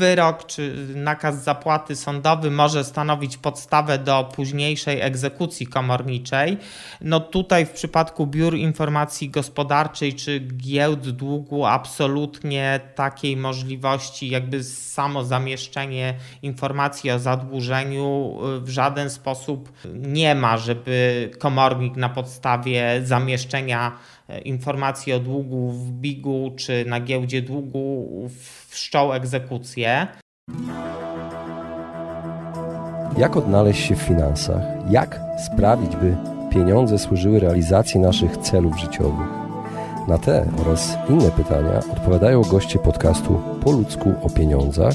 wyrok czy nakaz zapłaty sądowy może stanowić podstawę do późniejszej egzekucji komorniczej. No tutaj w przypadku biur informacji gospodarczej czy giełd długu absolutnie takiej możliwości jakby samo zamieszczenie informacji o zadłużeniu w żaden sposób nie ma, żeby komornik na podstawie zamieszczenia informacji o długu w BIG-u czy na giełdzie długu wszczął egzekucję. Jak odnaleźć się w finansach? Jak sprawić, by pieniądze służyły realizacji naszych celów życiowych? Na te oraz inne pytania odpowiadają goście podcastu Po ludzku o pieniądzach,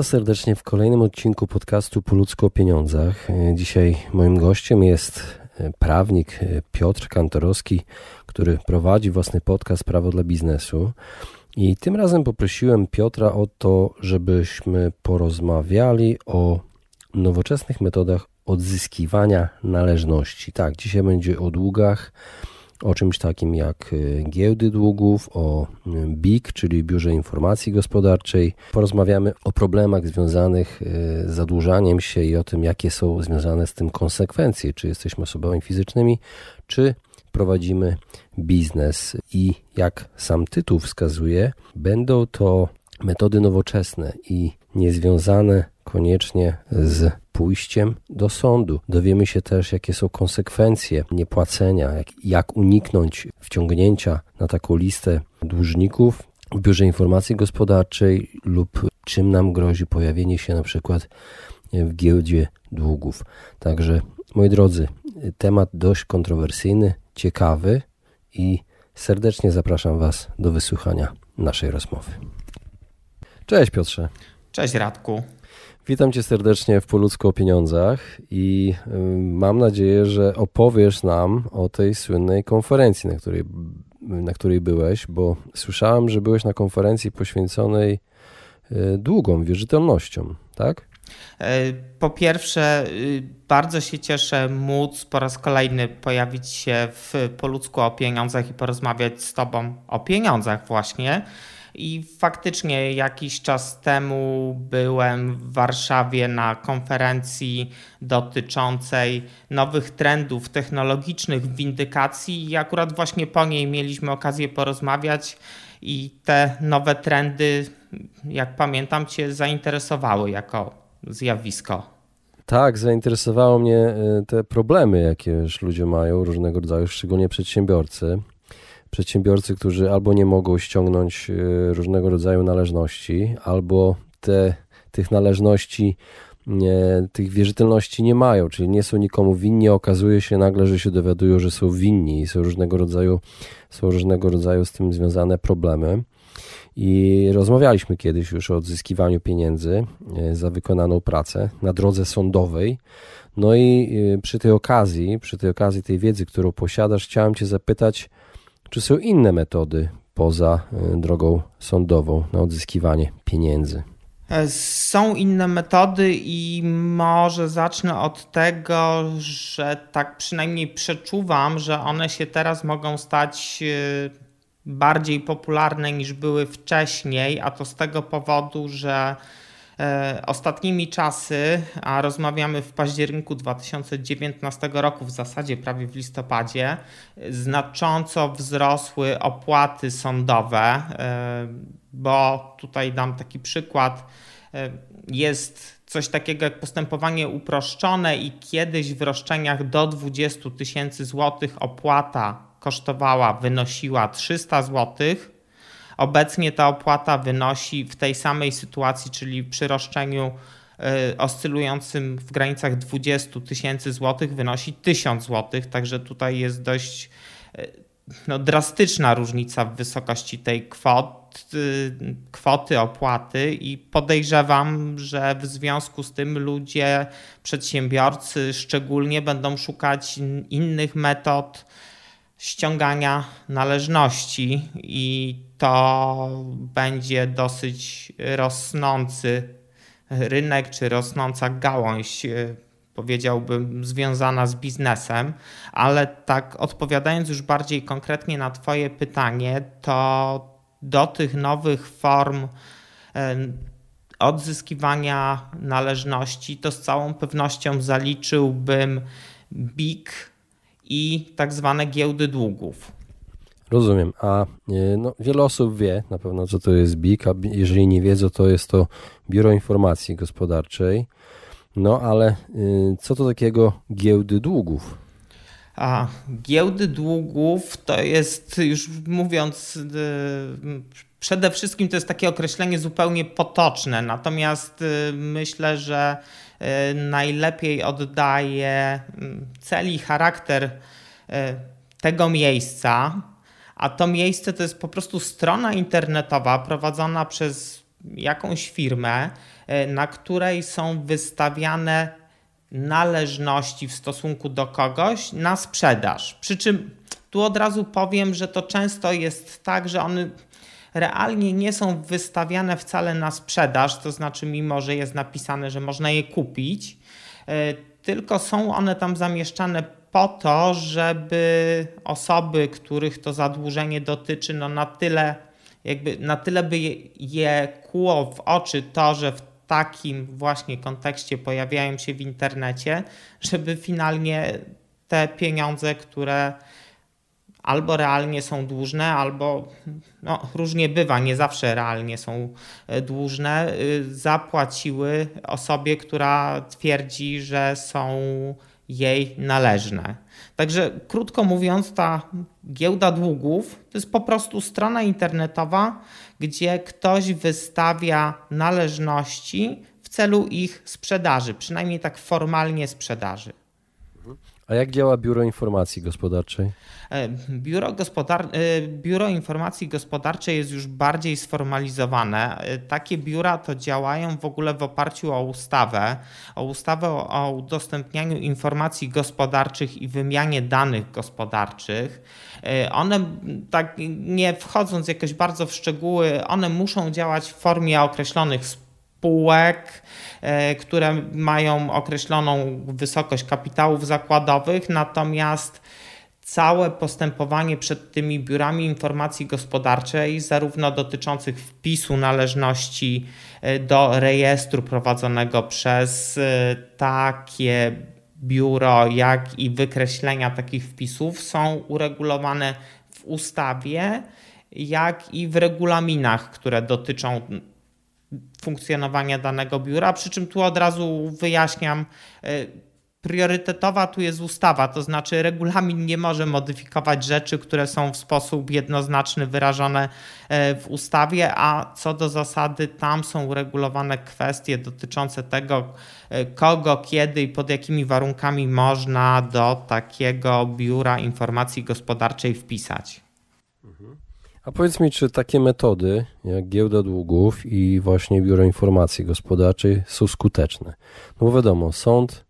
Was serdecznie w kolejnym odcinku podcastu Po ludzku o pieniądzach. Dzisiaj moim gościem jest e, prawnik e, Piotr Kantorowski, który prowadzi własny podcast Prawo dla biznesu. I tym razem poprosiłem Piotra o to, żebyśmy porozmawiali o nowoczesnych metodach odzyskiwania należności. Tak, dzisiaj będzie o długach, o czymś takim jak y, giełdy długów, o y, BIG, czyli Biurze Informacji Gospodarczej. Porozmawiamy o problemach związanych y, z zadłużaniem się i o tym, jakie są związane z tym konsekwencje, czy jesteśmy osobami fizycznymi, czy prowadzimy biznes i jak sam tytuł wskazuje, będą to metody nowoczesne i niezwiązane koniecznie z pójściem do sądu. Dowiemy się też, jakie są konsekwencje niepłacenia, jak, jak uniknąć wciągnięcia na taką listę dłużników w biurze informacji gospodarczej lub czym nam grozi pojawienie się na przykład w giełdzie długów. Także, moi drodzy, temat dość kontrowersyjny, ciekawy i serdecznie zapraszam Was do wysłuchania naszej rozmowy. Cześć Piotrze. Cześć Radku. Witam Cię serdecznie w Poludzku o Pieniądzach i mam nadzieję, że opowiesz nam o tej słynnej konferencji, na której, na której byłeś, bo słyszałem, że byłeś na konferencji poświęconej y, długom wierzytelnościom, tak? E, po pierwsze, y, bardzo się cieszę móc po raz kolejny pojawić się w Poludzku o Pieniądzach i porozmawiać z Tobą o pieniądzach właśnie. I faktycznie jakiś czas temu byłem w Warszawie na konferencji dotyczącej nowych trendów technologicznych w windykacji i akurat właśnie po niej mieliśmy okazję porozmawiać i te nowe trendy, jak pamiętam, Cię zainteresowały jako zjawisko. Tak, zainteresowało mnie e, te problemy, jakie już ludzie mają, różnego rodzaju, szczególnie przedsiębiorcy przedsiębiorcy, którzy albo nie mogą ściągnąć e, różnego rodzaju należności, albo te, tych należności, nie, tych wierzytelności nie mają, czyli nie są nikomu winni, okazuje się nagle, że się dowiadują, że są winni i są różnego rodzaju, są różnego rodzaju z tym związane problemy. I rozmawialiśmy kiedyś już o odzyskiwaniu pieniędzy e, za wykonaną pracę na drodze sądowej. No i e, przy tej okazji, przy tej okazji tej wiedzy, którą posiadasz, chciałem Cię zapytać, czy są inne metody poza e, drogą sądową na odzyskiwanie pieniędzy? E, są inne metody i może zacznę od tego, że tak przynajmniej przeczuwam, że one się teraz mogą stać e, bardziej popularne niż były wcześniej, a to z tego powodu, że ostatnimi czasy, a rozmawiamy w październiku 2019 roku, w zasadzie prawie w listopadzie, znacząco wzrosły opłaty sądowe, e, bo tutaj dam taki przykład. E, jest coś takiego jak postępowanie uproszczone i kiedyś w roszczeniach do 20 tysięcy złotych opłata kosztowała, wynosiła 300 złotych. Obecnie ta opłata wynosi w tej samej sytuacji, czyli przy roszczeniu y, oscylującym w granicach 20 tysięcy złotych wynosi 1000 złotych, także tutaj jest dość y, no, drastyczna różnica w wysokości tej kwot, y, kwoty opłaty. I podejrzewam, że w związku z tym ludzie, przedsiębiorcy szczególnie będą szukać innych metod ściągania należności i to będzie dosyć rosnący rynek czy rosnąca gałąź powiedziałbym, związana z biznesem, ale tak odpowiadając już bardziej konkretnie na Twoje pytanie, to do tych nowych form odzyskiwania należności, to z całą pewnością zaliczyłbym BIG i tak zwane giełdy długów. Rozumiem, a e, no, wiele osób wie na pewno, co to jest BIG, a jeżeli nie wiedzą, to jest to Biuro Informacji Gospodarczej. No ale y, co to takiego giełdy długów? A giełdy długów to jest, już mówiąc, y, przede wszystkim to jest takie określenie zupełnie potoczne, natomiast myślę, że najlepiej oddaje cel i charakter tego miejsca. A to miejsce to jest po prostu strona internetowa prowadzona przez jakąś firmę, E, na której są wystawiane należności w stosunku do kogoś na sprzedaż. Przy czym tu od razu powiem, że to często jest tak, że one realnie nie są wystawiane wcale na sprzedaż, to znaczy, mimo że jest napisane, że można je kupić, e, tylko są one tam zamieszczane po to, żeby osoby, których to zadłużenie dotyczy, no na tyle jakby na tyle by je, je kło w oczy to, że w takim właśnie kontekście pojawiają się w internecie, żeby finalnie te pieniądze, które albo realnie są dłużne, albo no, różnie bywa, nie zawsze realnie są e, dłużne, y, zapłaciły osobie, która twierdzi, że są jej należne. Także krótko mówiąc, ta giełda długów to jest po prostu strona internetowa, gdzie ktoś wystawia należności w celu ich sprzedaży, przynajmniej tak formalnie sprzedaży. A jak działa Biuro Informacji Gospodarczej? E, Biuro, Gospodar... E, Biuro Informacji Gospodarczej jest już bardziej sformalizowane. E, takie biura to działają w ogóle w oparciu o ustawę, o ustawę o udostępnianiu informacji gospodarczych i wymianie danych gospodarczych. One, tak nie wchodząc jakoś bardzo w szczegóły, one muszą działać w formie określonych spółek, e, które mają określoną wysokość kapitałów zakładowych, natomiast całe postępowanie przed tymi biurami informacji gospodarczej, zarówno dotyczących wpisu należności e, do rejestru prowadzonego przez e, takie biuro, jak i wykreślenia takich wpisów, są uregulowane w ustawie, jak i w regulaminach, które dotyczą funkcjonowania danego biura, przy czym tu od razu wyjaśniam, e, priorytetowa tu jest ustawa, to znaczy regulamin nie może modyfikować rzeczy, które są w sposób jednoznaczny wyrażone e, w ustawie, a co do zasady tam są uregulowane kwestie dotyczące tego, e, kogo, kiedy i pod jakimi warunkami można do takiego biura informacji gospodarczej wpisać. A powiedz mi, czy takie metody jak giełda długów i właśnie Biuro Informacji Gospodarczej są skuteczne? No bo wiadomo, sąd,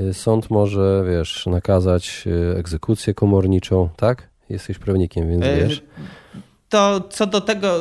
y, sąd może, wiesz, nakazać y, egzekucję komorniczą, tak? Jesteś prawnikiem, więc e, wiesz to co do tego,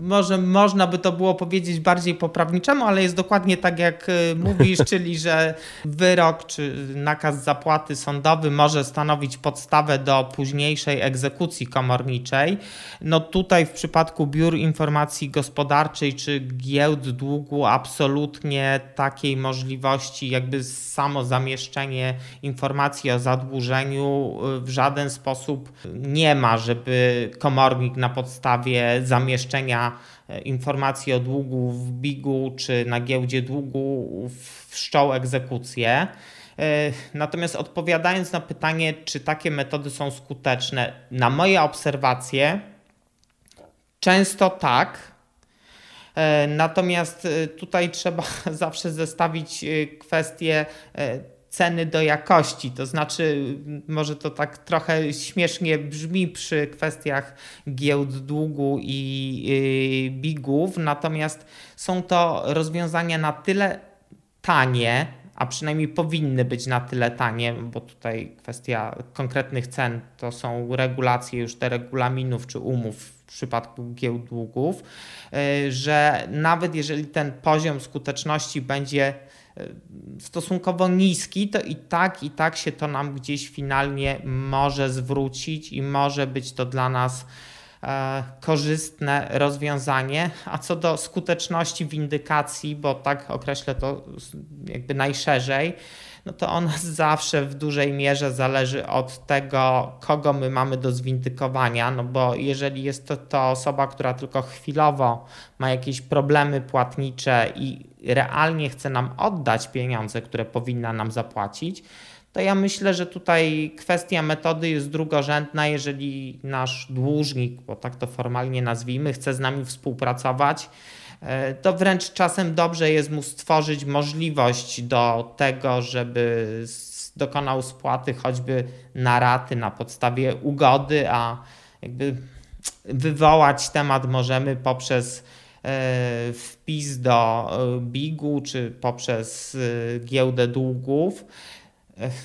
może można by to było powiedzieć bardziej poprawniczemu, ale jest dokładnie tak, jak y, mówisz, czyli że wyrok czy nakaz zapłaty sądowy może stanowić podstawę do późniejszej egzekucji komorniczej. No tutaj w przypadku biur informacji gospodarczej czy giełd długu absolutnie takiej możliwości, jakby samo zamieszczenie informacji o zadłużeniu y, w żaden sposób nie ma, żeby komornik na podstawie podstawie zamieszczenia informacji o długu w bigu czy na giełdzie długu wszczął egzekucję. Natomiast odpowiadając na pytanie, czy takie metody są skuteczne, na moje obserwacje, często tak. Natomiast tutaj trzeba zawsze zestawić kwestie ceny do jakości. To znaczy, może to tak trochę śmiesznie brzmi przy kwestiach giełd długu i bigów, natomiast są to rozwiązania na tyle tanie, a przynajmniej powinny być na tyle tanie, bo tutaj kwestia konkretnych cen to są regulacje już te regulaminów czy umów w przypadku giełd długów, y, że nawet jeżeli ten poziom skuteczności będzie stosunkowo niski, to i tak, i tak się to nam gdzieś finalnie może zwrócić i może być to dla nas e, korzystne rozwiązanie. A co do skuteczności windykacji, bo tak określę to jakby najszerzej, no to ona zawsze w dużej mierze zależy od tego, kogo my mamy do zwindykowania, no bo jeżeli jest to, to osoba, która tylko chwilowo ma jakieś problemy płatnicze i realnie chce nam oddać pieniądze, które powinna nam zapłacić, to ja myślę, że tutaj kwestia metody jest drugorzędna, jeżeli nasz dłużnik, bo tak to formalnie nazwijmy, chce z nami współpracować, to wręcz czasem dobrze jest mu stworzyć możliwość do tego, żeby dokonał spłaty choćby na raty na podstawie ugody, a jakby wywołać temat możemy poprzez E, wpis do e, BIG-u czy poprzez e, giełdę długów.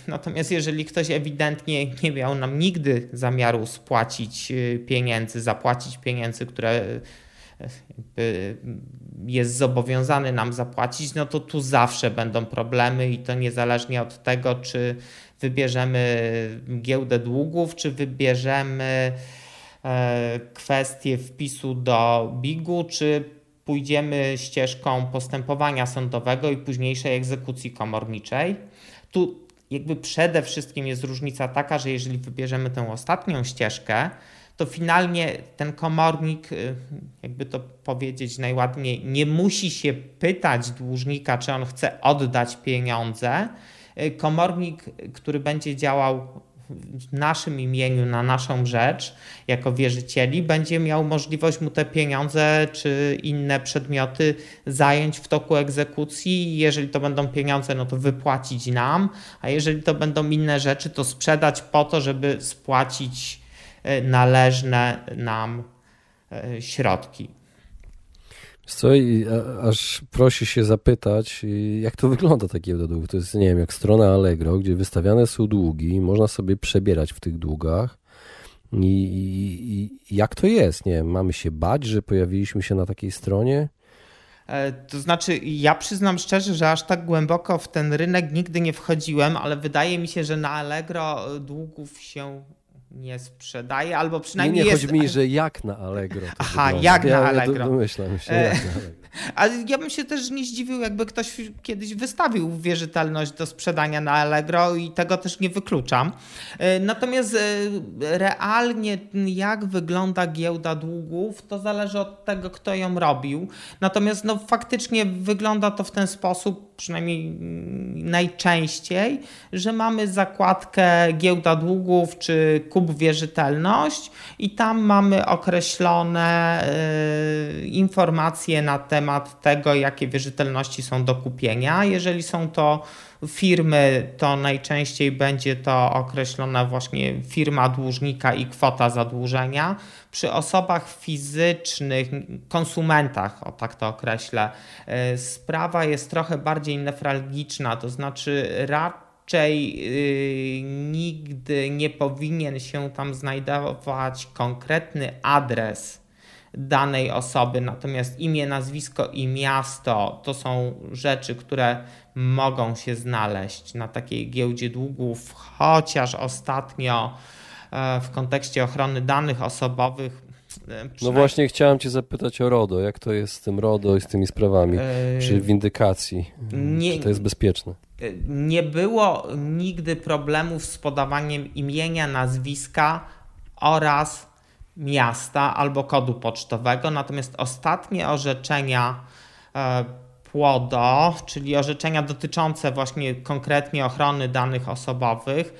Natomiast jeżeli ktoś ewidentnie nie miał nam nigdy zamiaru spłacić pieniędzy, zapłacić pieniędzy, które jest zobowiązany nam zapłacić, no to tu zawsze będą problemy i to niezależnie od tego, czy wybierzemy giełdę długów, czy wybierzemy E, kwestię wpisu do BIG-u, czy pójdziemy ścieżką postępowania sądowego i późniejszej egzekucji komorniczej. Tu jakby przede wszystkim jest różnica taka, że jeżeli wybierzemy tę ostatnią ścieżkę, to finalnie ten komornik, y, jakby to powiedzieć najładniej, nie musi się pytać dłużnika, czy on chce oddać pieniądze. Y, komornik, który będzie działał w naszym imieniu, na naszą rzecz, jako wierzycieli, będzie miał możliwość mu te pieniądze czy inne przedmioty zająć w toku egzekucji. Jeżeli to będą pieniądze, no to wypłacić nam, a jeżeli to będą inne rzeczy, to sprzedać po to, żeby spłacić należne nam e, środki. Co, aż prosi się zapytać, jak to wygląda ta giełda długów. To jest, nie wiem, jak strona Allegro, gdzie wystawiane są długi, można sobie przebierać w tych długach. I, i, i jak to jest? Nie wiem, mamy się bać, że pojawiliśmy się na takiej stronie? E, to znaczy, ja przyznam szczerze, że aż tak głęboko w ten rynek nigdy nie wchodziłem, ale wydaje mi się, że na Allegro długów się nie sprzedaje, albo przynajmniej nie, nie jest... chodzi mi, że jak na Allegro. Aha, wygląda. jak ja, na Allegro. Ja domyślam się, jak na Allegro. Ale ja bym się też nie zdziwił, jakby ktoś kiedyś wystawił wierzytelność do sprzedania na Allegro i tego też nie wykluczam. E, natomiast e, realnie jak wygląda giełda długów, to zależy od tego, kto ją robił. Natomiast no, faktycznie wygląda to w ten sposób, przynajmniej najczęściej, że mamy zakładkę giełda długów czy kup wierzytelność i tam mamy określone y, informacje na temat tego, jakie wierzytelności są do kupienia. Jeżeli są to firmy, to najczęściej będzie to określona właśnie firma dłużnika i kwota zadłużenia. Przy osobach fizycznych, konsumentach, o tak to określę, y, sprawa jest trochę bardziej nefralgiczna, to znaczy raczej yy, nigdy nie powinien się tam znajdować konkretny adres danej osoby, natomiast imię, nazwisko i miasto to są rzeczy, które mogą się znaleźć na takiej giełdzie długów, chociaż ostatnio w kontekście ochrony danych osobowych. E, no właśnie chciałem Cię zapytać o RODO. Jak to jest z tym RODO i z tymi sprawami yy... przy windykacji? Nie... Czy to jest bezpieczne? Nie było nigdy problemów z podawaniem imienia, nazwiska oraz miasta albo kodu pocztowego. Natomiast ostatnie orzeczenia e, PłoDo, czyli orzeczenia dotyczące właśnie konkretnie ochrony danych osobowych,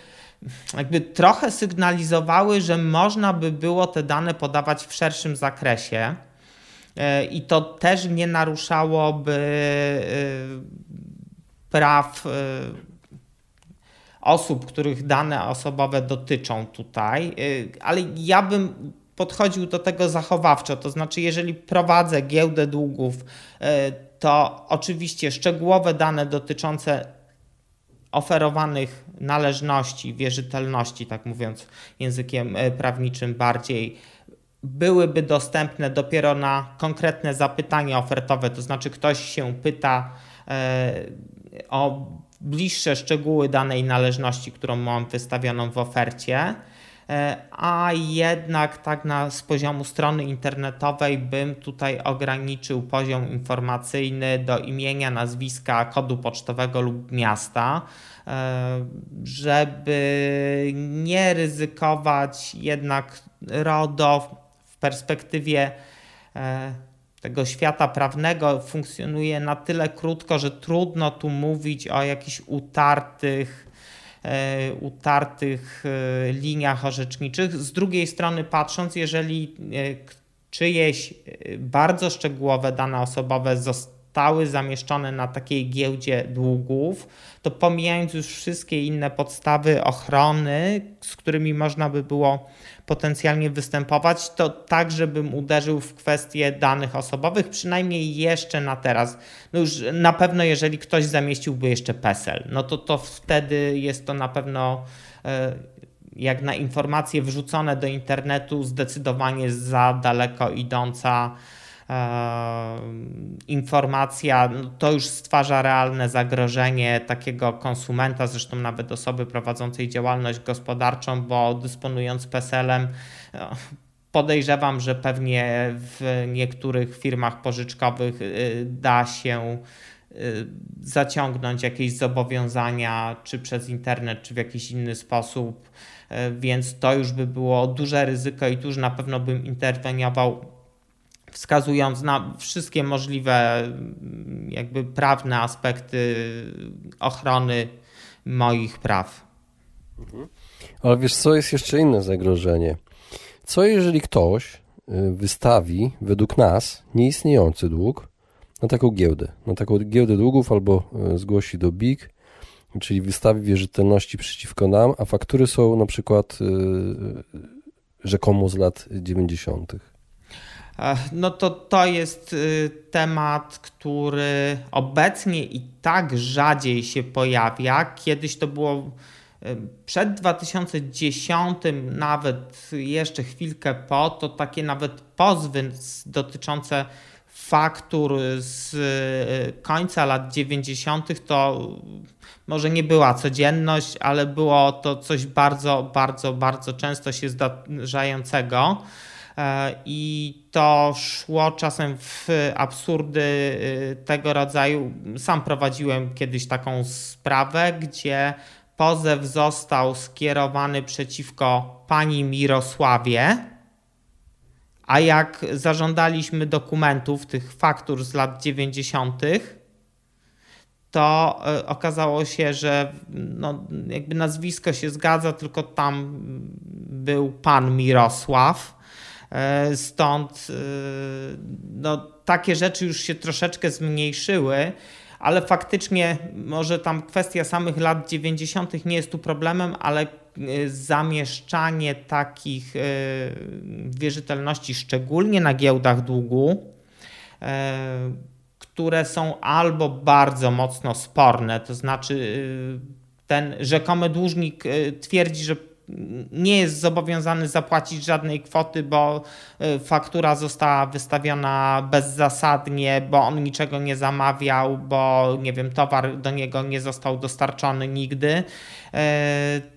jakby trochę sygnalizowały, że można by było te dane podawać w szerszym zakresie. E, I to też nie naruszałoby e, praw osób, których dane osobowe dotyczą tutaj, ale ja bym podchodził do tego zachowawczo, to znaczy jeżeli prowadzę giełdę długów, e, to oczywiście szczegółowe dane dotyczące oferowanych należności, wierzytelności, tak mówiąc językiem e, prawniczym bardziej, byłyby dostępne dopiero na konkretne zapytanie ofertowe, to znaczy ktoś się pyta e, o bliższe szczegóły danej należności, którą mam wystawioną w ofercie a jednak tak na, z poziomu strony internetowej bym tutaj ograniczył poziom informacyjny do imienia, nazwiska, kodu pocztowego lub miasta, e, żeby nie ryzykować jednak RODO w perspektywie e, tego świata prawnego funkcjonuje na tyle krótko, że trudno tu mówić o jakichś utartych E, utartych e, liniach orzeczniczych. Z drugiej strony patrząc, jeżeli e, czyjeś bardzo szczegółowe dane osobowe zostały zamieszczone na takiej giełdzie długów, to pomijając już wszystkie inne podstawy ochrony, z którymi można by było potencjalnie występować, to tak, żebym uderzył w kwestie danych osobowych, przynajmniej jeszcze na teraz. No już na pewno, jeżeli ktoś zamieściłby jeszcze PESEL, no to, to wtedy jest to na pewno e, jak na informacje wrzucone do internetu zdecydowanie za daleko idąca informacja, no to już stwarza realne zagrożenie takiego konsumenta, zresztą nawet osoby prowadzącej działalność gospodarczą, bo dysponując PESEL-em, e, podejrzewam, że pewnie w niektórych firmach pożyczkowych y, da się y, zaciągnąć jakieś zobowiązania, czy przez internet, czy w jakiś inny sposób, e, więc to już by było duże ryzyko i tu już na pewno bym interweniował wskazując na wszystkie możliwe jakby prawne aspekty ochrony moich praw. Mhm. Ale wiesz co, jest jeszcze inne zagrożenie. Co jeżeli ktoś y, wystawi według nas nieistniejący dług na taką giełdę, na taką giełdę długów albo y, zgłosi do BIG, czyli wystawi wierzytelności przeciwko nam, a faktury są na przykład y, rzekomo z lat 90. No to to jest y, temat, który obecnie i tak rzadziej się pojawia. Kiedyś to było y, przed 2010, nawet jeszcze chwilkę po, to takie nawet pozwy dotyczące faktur z y, końca lat 90. to może nie była codzienność, ale było to coś bardzo, bardzo, bardzo często się zdarzającego. E, i to szło czasem w absurdy y, tego rodzaju. Sam prowadziłem kiedyś taką sprawę, gdzie pozew został skierowany przeciwko pani Mirosławie, a jak zażądaliśmy dokumentów, tych faktur z lat 90., to y, okazało się, że no, jakby nazwisko się zgadza, tylko tam był pan Mirosław E, stąd e, no, takie rzeczy już się troszeczkę zmniejszyły, ale faktycznie może tam kwestia samych lat 90. nie jest tu problemem, ale e, zamieszczanie takich wierzytelności, szczególnie na giełdach długu, które są albo bardzo mocno sporne, to znaczy ten rzekomy dłużnik twierdzi, że nie jest zobowiązany zapłacić żadnej kwoty, bo y, faktura została wystawiona bezzasadnie, bo on niczego nie zamawiał, bo nie wiem, towar do niego nie został dostarczony nigdy. Y,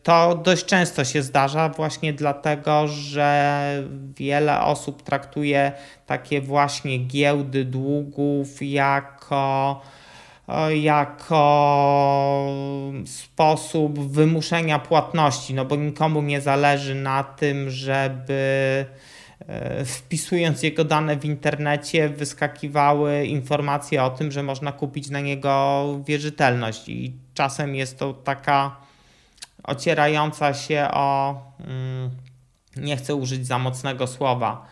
to dość często się zdarza właśnie dlatego, że wiele osób traktuje takie właśnie giełdy długów jako jako sposób wymuszenia płatności, no bo nikomu nie zależy na tym, żeby wpisując jego dane w internecie, wyskakiwały informacje o tym, że można kupić na niego wierzytelność. I czasem jest to taka ocierająca się o, mm, nie chcę użyć za mocnego słowa,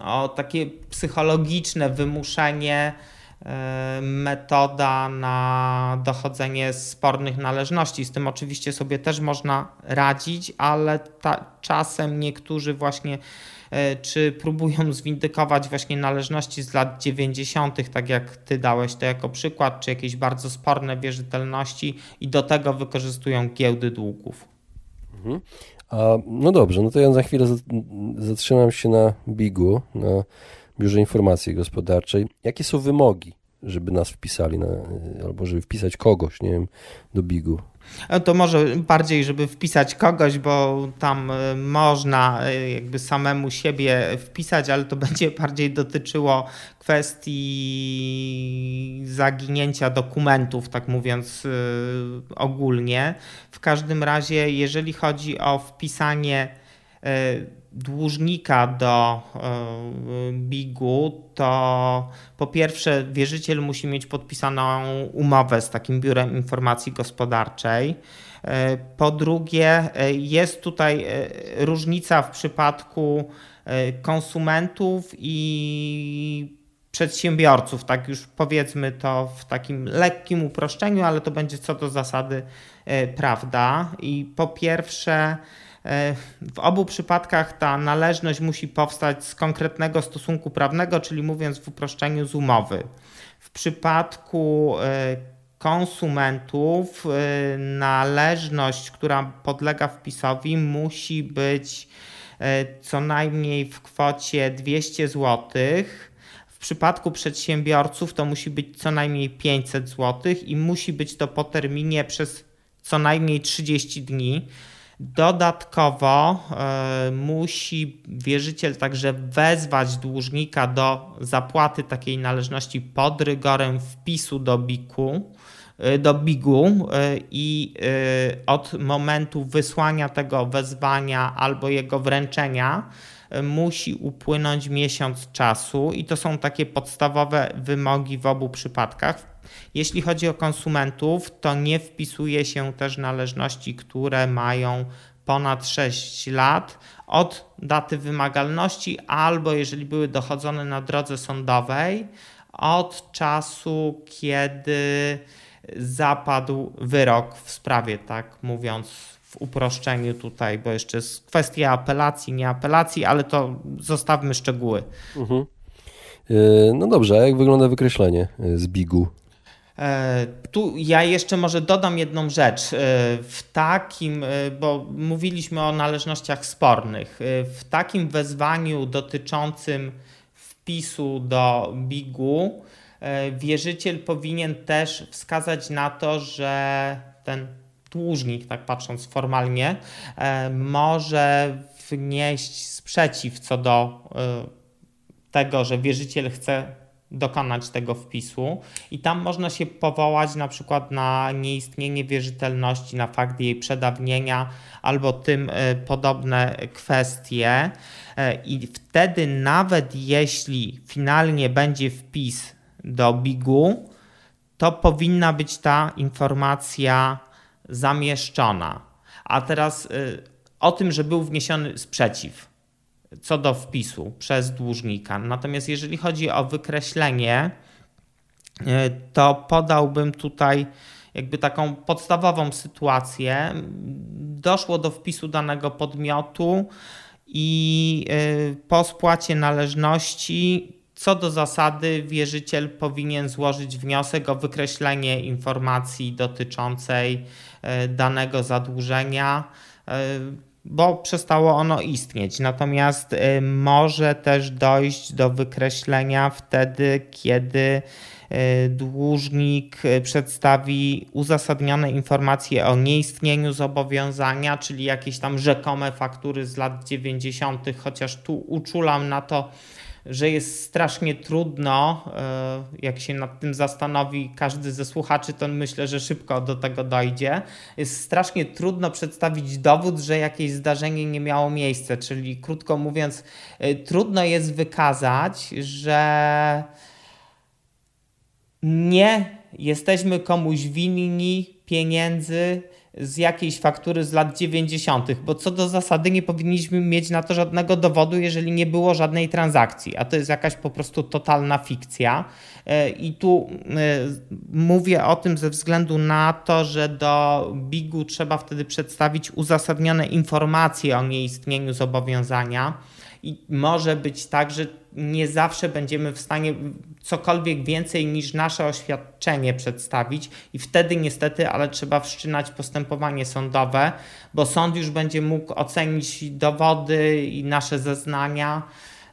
o takie psychologiczne wymuszenie metoda na dochodzenie spornych należności. Z tym oczywiście sobie też można radzić, ale ta, czasem niektórzy właśnie e, czy próbują zwindykować właśnie należności z lat 90., tak jak ty dałeś to jako przykład, czy jakieś bardzo sporne wierzytelności i do tego wykorzystują giełdy długów. Mhm. A, no dobrze, no to ja za chwilę zatrzymam się na Bigu, na Biurze Informacji Gospodarczej. Jakie są wymogi, żeby nas wpisali, na, albo żeby wpisać kogoś, nie wiem, do Bigu? E, to może bardziej, żeby wpisać kogoś, bo tam e, można e, jakby samemu siebie wpisać, ale to będzie bardziej dotyczyło kwestii zaginięcia dokumentów, tak mówiąc ogólnie. W każdym razie, jeżeli chodzi o wpisanie dłużnika do BIG-u, to po pierwsze wierzyciel musi mieć podpisaną umowę z takim biurem informacji gospodarczej. E, po drugie, e, jest tutaj e, różnica w przypadku konsumentów i przedsiębiorców, tak już powiedzmy to w takim lekkim uproszczeniu, ale to będzie co do zasady prawda. I po pierwsze, w obu przypadkach ta należność musi powstać z konkretnego stosunku prawnego, czyli mówiąc w uproszczeniu z umowy. W przypadku e, konsumentów e, należność, która podlega wpisowi, musi być e, co najmniej w kwocie 200 zł. W przypadku przedsiębiorców to musi być co najmniej 500 zł i musi być to po terminie przez co najmniej 30 dni. Dodatkowo e, musi wierzyciel także wezwać dłużnika do zapłaty takiej należności pod rygorem wpisu do BIK-u, e, do BIG-u e, i od momentu wysłania tego wezwania albo jego wręczenia musi upłynąć miesiąc czasu i to są takie podstawowe wymogi w obu przypadkach. Jeśli chodzi o konsumentów, to nie wpisuje się też należności, które mają ponad 6 lat od daty wymagalności, albo jeżeli były dochodzone na drodze sądowej, od czasu, kiedy zapadł wyrok w sprawie, tak mówiąc w uproszczeniu tutaj, bo jeszcze jest kwestia apelacji, nie apelacji, ale to zostawmy szczegóły. Mhm. E, no dobrze, a jak wygląda wykreślenie z bigu? E, tu ja jeszcze może dodam jedną rzecz. E, w takim, e, bo mówiliśmy o należnościach spornych, w takim wezwaniu dotyczącym wpisu do BIG-u wierzyciel powinien też wskazać na to, że ten dłużnik, tak patrząc formalnie, może wnieść sprzeciw co do tego, że wierzyciel chce dokonać tego wpisu. I tam można się powołać na przykład na nieistnienie wierzytelności, na fakt jej przedawnienia albo tym e, podobne kwestie. E, i wtedy nawet jeśli finalnie będzie wpis do BIG-u, to powinna być ta informacja zamieszczona. A teraz e, o tym, że był wniesiony sprzeciw co do wpisu przez dłużnika. Natomiast jeżeli chodzi o wykreślenie, e, to podałbym tutaj jakby taką podstawową sytuację. Doszło do wpisu danego podmiotu i e, po spłacie należności co do zasady wierzyciel powinien złożyć wniosek o wykreślenie informacji dotyczącej e, danego zadłużenia bo przestało ono istnieć. Natomiast y, może też dojść do wykreślenia wtedy, kiedy y, dłużnik y, przedstawi uzasadnione informacje o nieistnieniu zobowiązania, czyli jakieś tam rzekome faktury z lat 90., chociaż tu uczulam na to że jest strasznie trudno, e, jak się nad tym zastanowi każdy ze słuchaczy, to myślę, że szybko do tego dojdzie. Jest strasznie trudno przedstawić dowód, że jakieś zdarzenie nie miało miejsca, czyli krótko mówiąc, e, trudno jest wykazać, że nie jesteśmy komuś winni pieniędzy z jakiejś faktury z lat 90., bo co do zasady nie powinniśmy mieć na to żadnego dowodu, jeżeli nie było żadnej transakcji, a to jest jakaś po prostu totalna fikcja. E, I tu e, mówię o tym ze względu na to, że do BIG-u trzeba wtedy przedstawić uzasadnione informacje o nieistnieniu zobowiązania. I może być tak, że nie zawsze będziemy w stanie cokolwiek więcej niż nasze oświadczenie przedstawić, i wtedy niestety, ale trzeba wszczynać postępowanie sądowe, bo sąd już będzie mógł ocenić dowody i nasze zeznania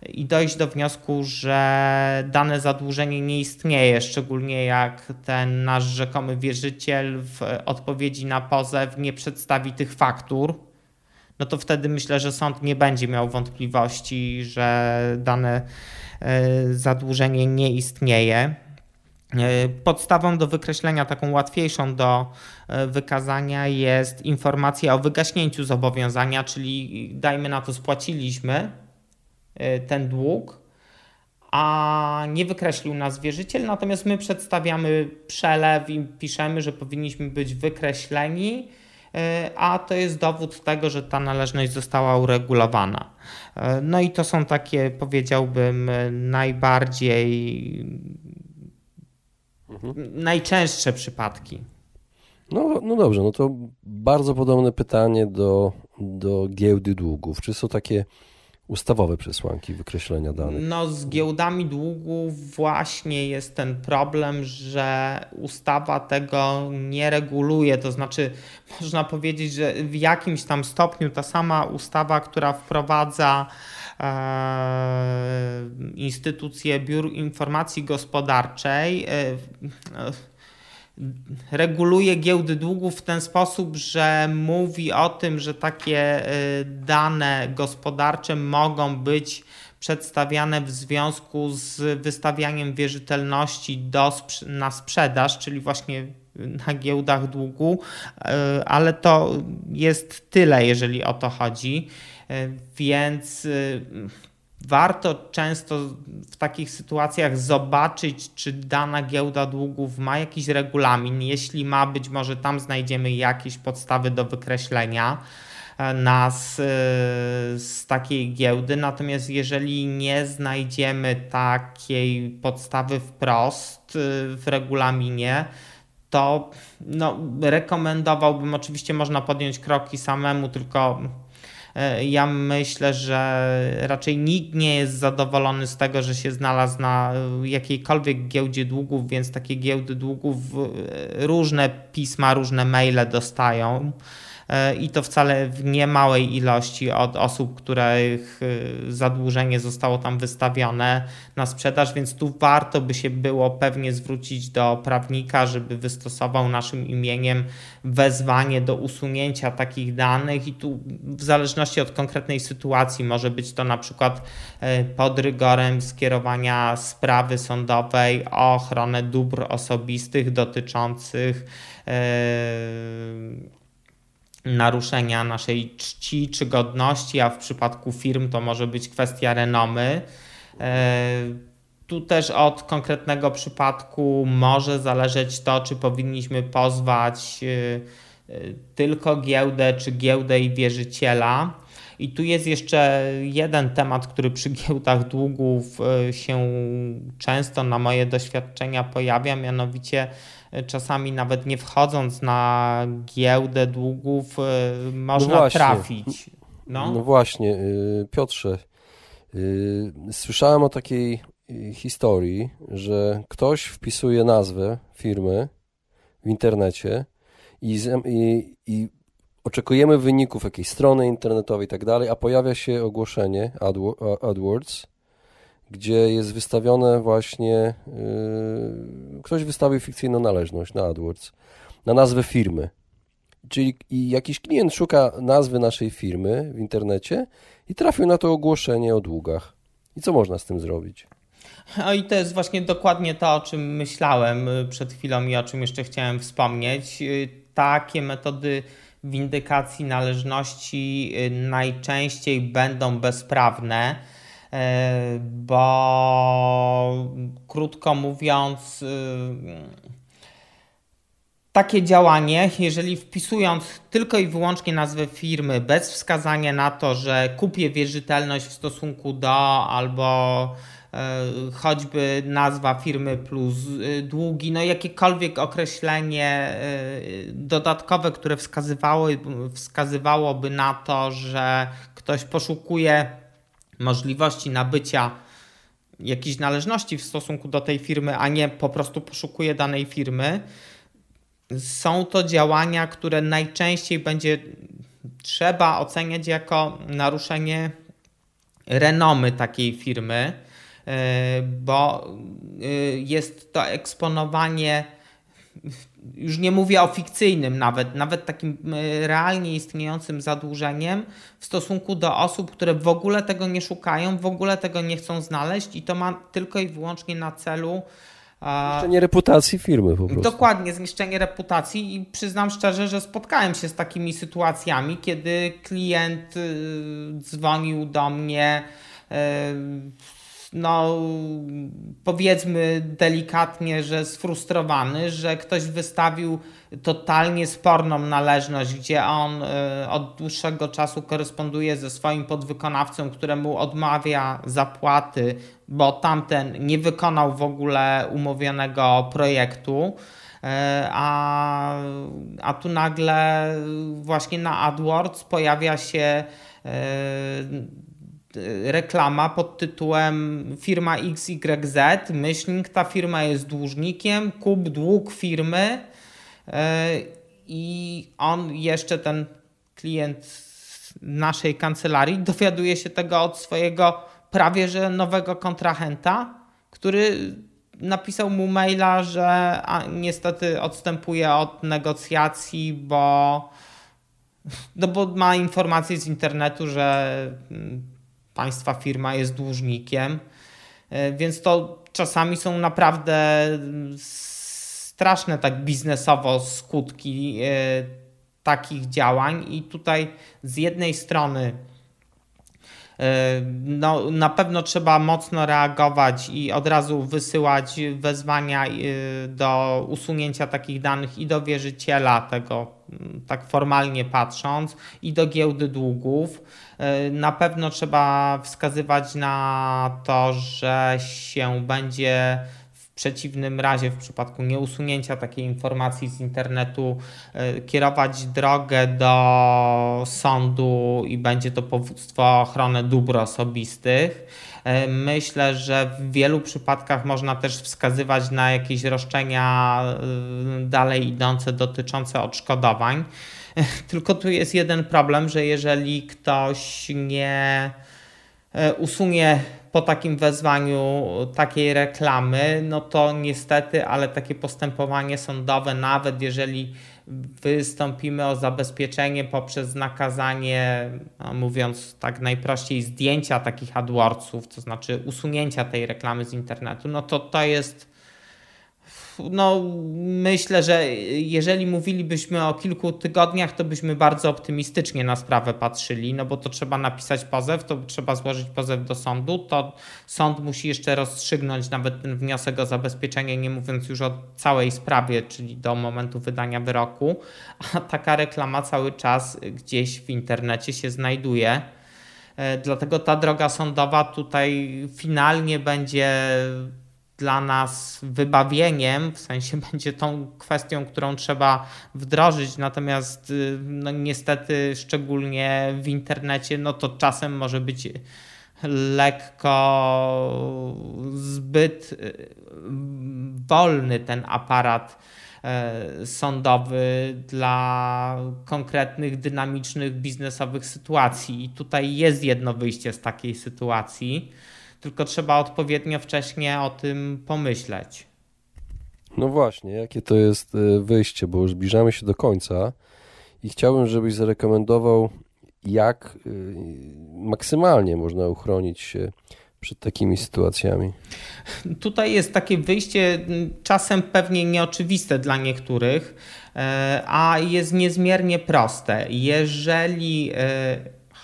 i dojść do wniosku, że dane zadłużenie nie istnieje, szczególnie jak ten nasz rzekomy wierzyciel w odpowiedzi na pozew nie przedstawi tych faktur no to wtedy myślę, że sąd nie będzie miał wątpliwości, że dane e, zadłużenie nie istnieje. E, podstawą do wykreślenia, taką łatwiejszą do e, wykazania jest informacja o wygaśnięciu zobowiązania, czyli dajmy na to spłaciliśmy ten dług, a nie wykreślił nas wierzyciel, natomiast my przedstawiamy przelew i piszemy, że powinniśmy być wykreśleni a to jest dowód tego, że ta należność została uregulowana. E, no i to są takie, powiedziałbym, najbardziej mhm. najczęstsze przypadki. No, no dobrze, no to bardzo podobne pytanie do, do giełdy długów. Czy są takie ustawowe przesłanki wykreślenia danych. No z giełdami długów właśnie jest ten problem, że ustawa tego nie reguluje, to znaczy można powiedzieć, że w jakimś tam stopniu ta sama ustawa, która wprowadza e, instytucje biur informacji gospodarczej e, e, reguluje giełdy długów w ten sposób, że mówi o tym, że takie y, dane gospodarcze mogą być przedstawiane w związku z wystawianiem wierzytelności do, na sprzedaż, czyli właśnie na giełdach długu, y, ale to jest tyle, jeżeli o to chodzi. Y, więc warto często w takich sytuacjach zobaczyć, czy dana giełda długów ma jakiś regulamin. Jeśli ma, być może tam znajdziemy jakieś podstawy do wykreślenia e, nas e, z takiej giełdy. Natomiast jeżeli nie znajdziemy takiej podstawy wprost e, w regulaminie, to no, rekomendowałbym, oczywiście można podjąć kroki samemu, tylko ja myślę, że raczej nikt nie jest zadowolony z tego, że się znalazł na e, jakiejkolwiek giełdzie długów, więc takie giełdy długów e, różne pisma, różne maile dostają. E, i to wcale w niemałej ilości od osób, których e, zadłużenie zostało tam wystawione na sprzedaż, więc tu warto by się było pewnie zwrócić do prawnika, żeby wystosował naszym imieniem wezwanie do usunięcia takich danych. I tu w zależności od konkretnej sytuacji może być to na przykład e, pod rygorem skierowania sprawy sądowej o ochronę dóbr osobistych dotyczących naruszenia naszej czci czy godności, a w przypadku firm to może być kwestia renomy. E, tu też od konkretnego przypadku może zależeć to, czy powinniśmy pozwać e, e, tylko giełdę, czy giełdę i wierzyciela. I tu jest jeszcze jeden temat, który przy giełdach długów się często na moje doświadczenia pojawia, mianowicie czasami nawet nie wchodząc na giełdę długów, e, można no trafić. No. no właśnie, Piotrze, słyszałem o takiej historii, że ktoś wpisuje nazwę firmy w internecie i, i, i oczekujemy wyników jakiejś strony internetowej i tak dalej, a pojawia się ogłoszenie AdWords gdzie jest wystawione właśnie, yy, ktoś wystawił fikcyjną należność na AdWords, na nazwę firmy. Czyli jakiś klient szuka nazwy naszej firmy w internecie i trafił na to ogłoszenie o długach. I co można z tym zrobić? No i to jest właśnie dokładnie to, o czym myślałem y, przed chwilą i o czym jeszcze chciałem wspomnieć. Y, takie metody windykacji należności y, najczęściej będą bezprawne, bo krótko mówiąc, takie działanie, jeżeli wpisując tylko i wyłącznie nazwę firmy bez wskazania na to, że kupię wierzytelność w stosunku do albo choćby nazwa firmy plus e, długi, no jakiekolwiek określenie e, dodatkowe, które wskazywało, wskazywałoby na to, że ktoś poszukuje możliwości nabycia jakiejś należności w stosunku do tej firmy, a nie po prostu poszukuje danej firmy, są to działania, które najczęściej będzie trzeba oceniać jako naruszenie renomy takiej firmy, e, bo e, jest to eksponowanie, już nie mówię o fikcyjnym nawet, nawet takim e, realnie istniejącym zadłużeniem w stosunku do osób, które w ogóle tego nie szukają, w ogóle tego nie chcą znaleźć i to ma tylko i wyłącznie na celu Zniszczenie reputacji firmy po prostu. Dokładnie, zniszczenie reputacji i przyznam szczerze, że spotkałem się z takimi sytuacjami, kiedy klient y, dzwonił do mnie y, no powiedzmy delikatnie, że sfrustrowany, że ktoś wystawił totalnie sporną należność, gdzie on y, od dłuższego czasu koresponduje ze swoim podwykonawcą, któremu odmawia zapłaty, bo tamten nie wykonał w ogóle umówionego projektu. Y, a, a tu nagle właśnie na AdWords pojawia się y, reklama pod tytułem firma XYZ, myślnik, ta firma jest dłużnikiem, kup dług firmy e, i on jeszcze ten klient naszej kancelarii dowiaduje się tego od swojego prawie że nowego kontrahenta, który napisał mu maila, że niestety odstępuje od negocjacji, bo, no bo ma informację z internetu, że państwa firma jest dłużnikiem, e, więc to czasami są naprawdę straszne tak biznesowo skutki e, takich działań. I tutaj z jednej strony no, na pewno trzeba mocno reagować i od razu wysyłać wezwania do usunięcia takich danych i do wierzyciela tego, tak formalnie patrząc, i do giełdy długów. E, na pewno trzeba wskazywać na to, że się będzie przeciwnym razie, w przypadku nieusunięcia takiej informacji z internetu, e, kierować drogę do sądu i będzie to powództwo o ochronę dóbr osobistych. E, myślę, że w wielu przypadkach można też wskazywać na jakieś roszczenia dalej idące dotyczące odszkodowań. Tylko tu jest jeden problem, że jeżeli ktoś nie e, usunie po takim wezwaniu takiej reklamy, no to niestety, ale takie postępowanie sądowe, nawet jeżeli wystąpimy o zabezpieczenie poprzez nakazanie, no mówiąc tak najprościej, zdjęcia takich AdWordsów, to znaczy usunięcia tej reklamy z internetu, no to to jest no, myślę, że jeżeli mówilibyśmy o kilku tygodniach, to byśmy bardzo optymistycznie na sprawę patrzyli, no bo to trzeba napisać pozew, to trzeba złożyć pozew do sądu, to sąd musi jeszcze rozstrzygnąć nawet ten wniosek o zabezpieczenie, nie mówiąc już o całej sprawie, czyli do momentu wydania wyroku, a taka reklama cały czas gdzieś w internecie się znajduje. E, dlatego ta droga sądowa tutaj finalnie będzie dla nas wybawieniem, w sensie będzie tą kwestią, którą trzeba wdrożyć, natomiast y, no niestety szczególnie w internecie, no to czasem może być lekko zbyt y, wolny ten aparat e, sądowy dla konkretnych, dynamicznych, biznesowych sytuacji. I tutaj jest jedno wyjście z takiej sytuacji tylko trzeba odpowiednio wcześnie o tym pomyśleć. No właśnie, jakie to jest e, wyjście, bo już zbliżamy się do końca i chciałbym, żebyś zarekomendował, jak e, maksymalnie można uchronić się przed takimi sytuacjami? Tutaj jest takie wyjście czasem pewnie nieoczywiste dla niektórych, e, a jest niezmiernie proste. Jeżeli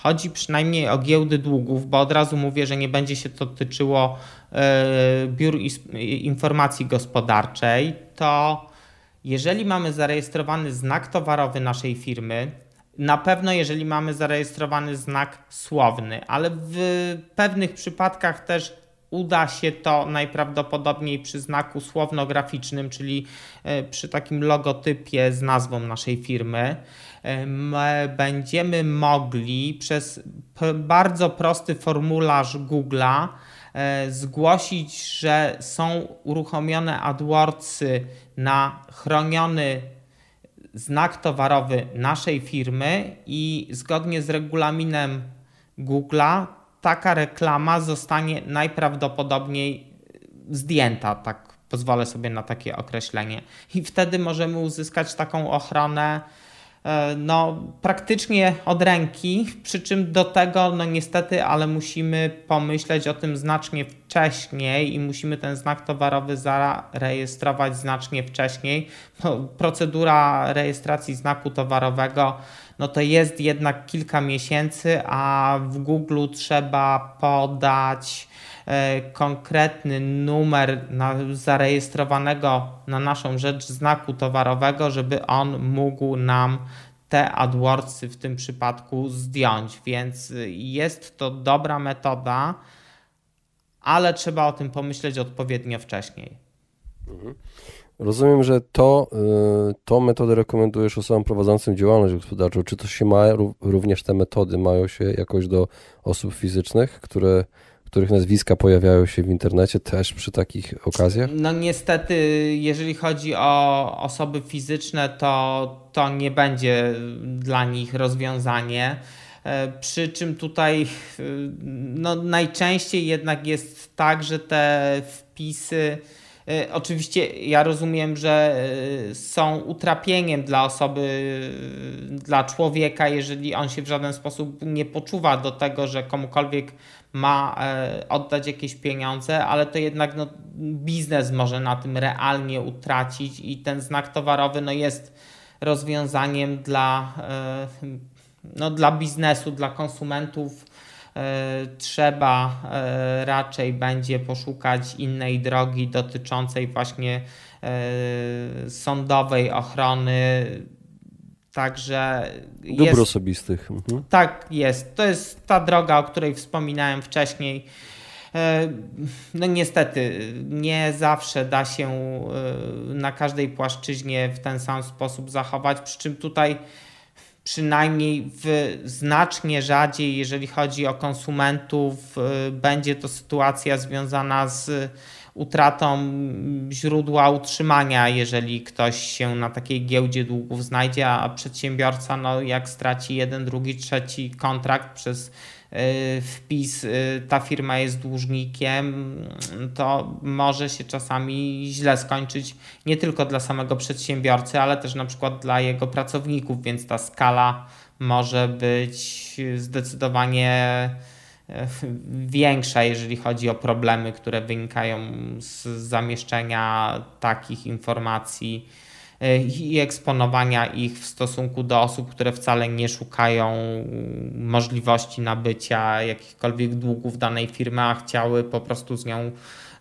chodzi przynajmniej o giełdy długów, bo od razu mówię, że nie będzie się to tyczyło e, biur informacji gospodarczej, to jeżeli mamy zarejestrowany znak towarowy naszej firmy, na pewno, jeżeli mamy zarejestrowany znak słowny, ale w pewnych przypadkach też uda się to najprawdopodobniej przy znaku słowno-graficznym, czyli e, przy takim logotypie z nazwą naszej firmy. E, będziemy mogli przez bardzo prosty formularz Google'a e, zgłosić, że są uruchomione AdWordsy na chroniony znak towarowy naszej firmy i zgodnie z regulaminem Google'a taka reklama zostanie najprawdopodobniej zdjęta, tak pozwolę sobie na takie określenie. I wtedy możemy uzyskać taką ochronę E, no, praktycznie od ręki, przy czym do tego, no niestety, ale musimy pomyśleć o tym znacznie wcześniej i musimy ten znak towarowy zarejestrować znacznie wcześniej. Procedura rejestracji znaku towarowego no to jest jednak kilka miesięcy, a w Google trzeba podać E, konkretny numer na, zarejestrowanego na naszą rzecz znaku towarowego, żeby on mógł nam te AdWordsy w tym przypadku zdjąć. Więc jest to dobra metoda, ale trzeba o tym pomyśleć odpowiednio wcześniej. Mhm. Rozumiem, że to, y, tą metodę rekomendujesz osobom prowadzącym działalność gospodarczą. Czy to się ma, również te metody mają się jakoś do osób fizycznych, które których nazwiska pojawiają się w internecie też przy takich okazjach? No niestety, jeżeli chodzi o osoby fizyczne, to to nie będzie dla nich rozwiązanie. E, przy czym tutaj e, no, najczęściej jednak jest tak, że te wpisy oczywiście ja rozumiem, że e, są utrapieniem dla osoby, dla człowieka, jeżeli on się w żaden sposób nie poczuwa do tego, że komukolwiek ma e, oddać jakieś pieniądze, ale to jednak no, biznes może na tym realnie utracić i ten znak towarowy no, jest rozwiązaniem dla, no, dla biznesu, dla konsumentów E, trzeba e, raczej będzie poszukać innej drogi dotyczącej właśnie e, sądowej ochrony. Także. Dóbr jest, osobistych. Mhm. Tak jest. To jest ta droga, o której wspominałem wcześniej. No niestety, nie zawsze da się na każdej płaszczyźnie w ten sam sposób zachować, przy czym tutaj przynajmniej w znacznie rzadziej, jeżeli chodzi o konsumentów, y, będzie to sytuacja związana z utratą źródła utrzymania, jeżeli ktoś się na takiej giełdzie długów znajdzie, a przedsiębiorca, no, jak straci jeden, drugi, trzeci kontrakt przez wpis y, ta firma jest dłużnikiem, to może się czasami źle skończyć nie tylko dla samego przedsiębiorcy, ale też na przykład dla jego pracowników, więc ta skala może być zdecydowanie y, większa, jeżeli chodzi o problemy, które wynikają z zamieszczenia takich informacji E, i eksponowania ich w stosunku do osób, które wcale nie szukają możliwości nabycia jakichkolwiek długów danej firmy, a chciały po prostu z nią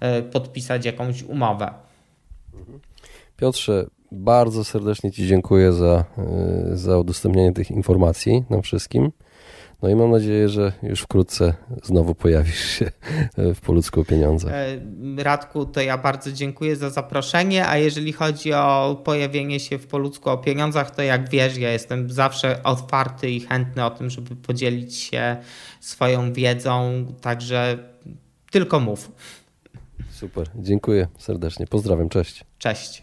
e, podpisać jakąś umowę. Piotrze, bardzo serdecznie Ci dziękuję za, e, za udostępnienie tych informacji nam wszystkim. No i mam nadzieję, że już wkrótce znowu pojawisz się w Poludzku o pieniądzach. E, Radku, to ja bardzo dziękuję za zaproszenie, a jeżeli chodzi o pojawienie się w Poludzku o pieniądzach, to jak wiesz, ja jestem zawsze otwarty i chętny o tym, żeby podzielić się swoją wiedzą, także tylko mów. Super, dziękuję serdecznie. Pozdrawiam, cześć. Cześć.